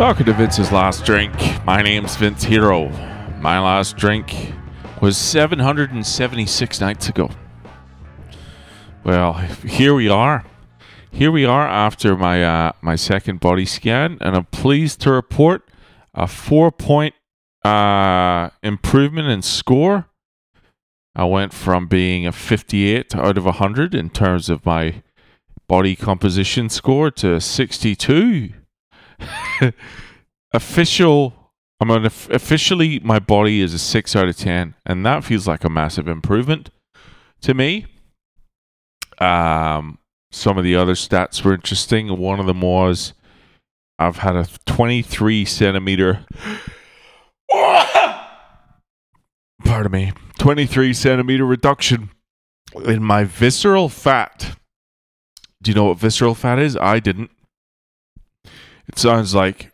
Welcome to Vince's Last Drink. My name's Vince Hero. My last drink was 776 nights ago. Well, here we are. Here we are after my uh, my second body scan, and I'm pleased to report a four point uh, improvement in score. I went from being a 58 out of 100 in terms of my body composition score to 62. Official, I'm an, officially my body is a 6 out of 10, and that feels like a massive improvement to me. Um, some of the other stats were interesting. One of them was I've had a 23 centimeter. Pardon me. 23 centimeter reduction in my visceral fat. Do you know what visceral fat is? I didn't. It sounds like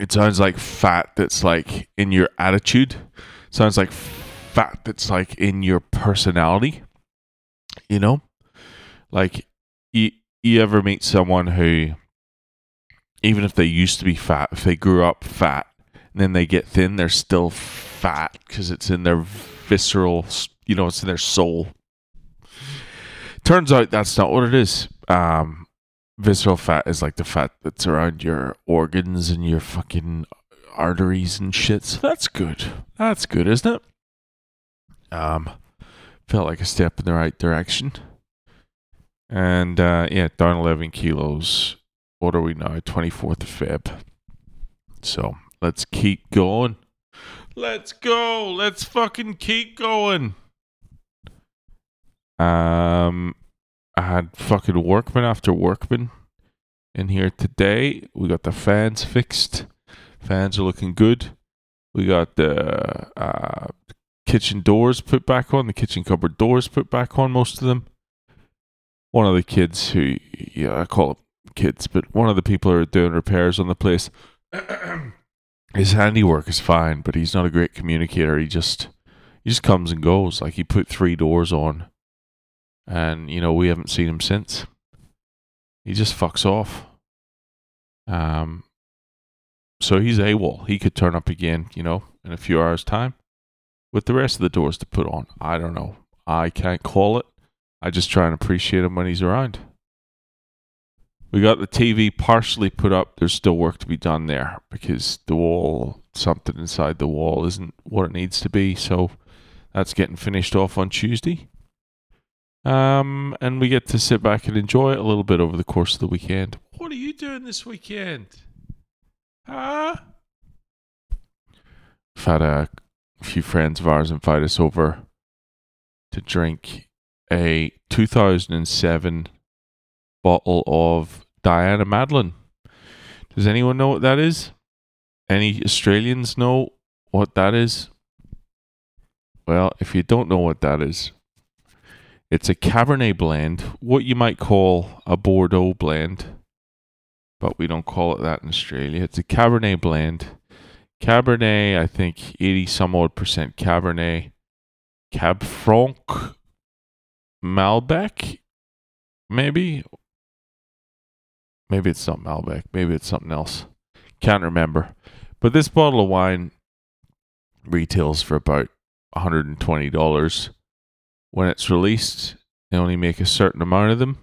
it sounds like fat that's like in your attitude. It sounds like fat that's like in your personality. You know? Like you you ever meet someone who even if they used to be fat, if they grew up fat and then they get thin, they're still fat because it's in their visceral, you know, it's in their soul. Turns out that's not what it is. Um, visceral fat is like the fat that's around your organs and your fucking arteries and shit. So that's good. That's good, isn't it? Um, felt like a step in the right direction. And uh, yeah, down 11 kilos. What are we now? 24th of Feb. So let's keep going. Let's go. Let's fucking keep going. Um, I had fucking workman after workman in here today. We got the fans fixed. Fans are looking good. We got the uh, kitchen doors put back on, the kitchen cupboard doors put back on, most of them. One of the kids who, yeah, I call them kids, but one of the people who are doing repairs on the place, his handiwork is fine, but he's not a great communicator. He just, he just comes and goes. Like he put three doors on, and you know we haven't seen him since. He just fucks off. Um, so he's AWOL. He could turn up again, you know, in a few hours' time with the rest of the doors to put on. I don't know. I can't call it. I just try and appreciate him when he's around. We got the TV partially put up. There's still work to be done there because the wall, something inside the wall, isn't what it needs to be. So that's getting finished off on Tuesday. Um, and we get to sit back and enjoy it a little bit over the course of the weekend. What are you doing this weekend? Huh? I've had a few friends of ours invite us over to drink a 2007 bottle of Diana Madeline. Does anyone know what that is? Any Australians know what that is? Well, if you don't know what that is, it's a Cabernet blend, what you might call a Bordeaux blend, but we don't call it that in Australia. It's a Cabernet blend. Cabernet, I think 80 some odd percent Cabernet. Cab Franc Malbec, maybe. Maybe it's not Malbec. Maybe it's something else. Can't remember. But this bottle of wine retails for about $120. When it's released, they only make a certain amount of them.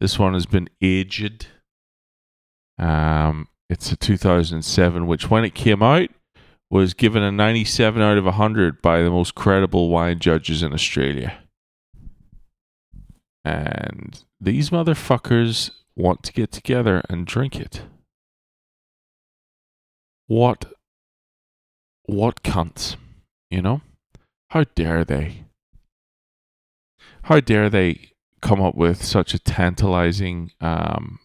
This one has been aged. Um, it's a 2007, which when it came out was given a 97 out of 100 by the most credible wine judges in Australia. And these motherfuckers want to get together and drink it. What what cunts, you know? How dare they? How dare they come up with such a tantalizing um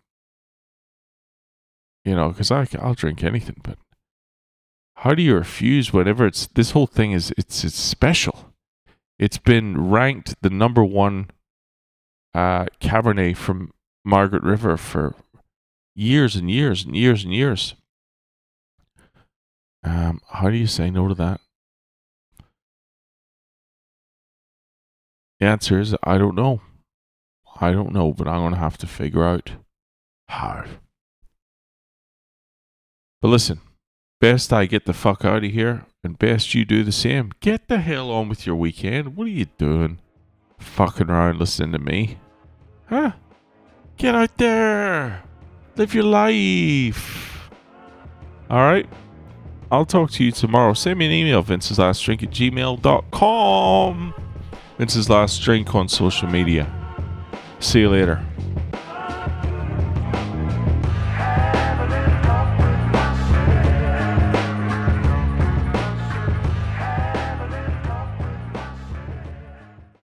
you know, because I I'll drink anything, but how do you refuse whatever it's this whole thing is it's it's special. It's been ranked the number one uh, Cabernet from Margaret River for years and years and years and years. Um, how do you say no to that? The answer is I don't know. I don't know, but I'm going to have to figure out how. But listen, best I get the fuck out of here, and best you do the same. Get the hell on with your weekend. What are you doing? Fucking around listening to me. Huh? Get out there. Live your life. Alright. I'll talk to you tomorrow. Send me an email, Vince's Last Drink at gmail.com. Vince's Last Drink on social media. See you later.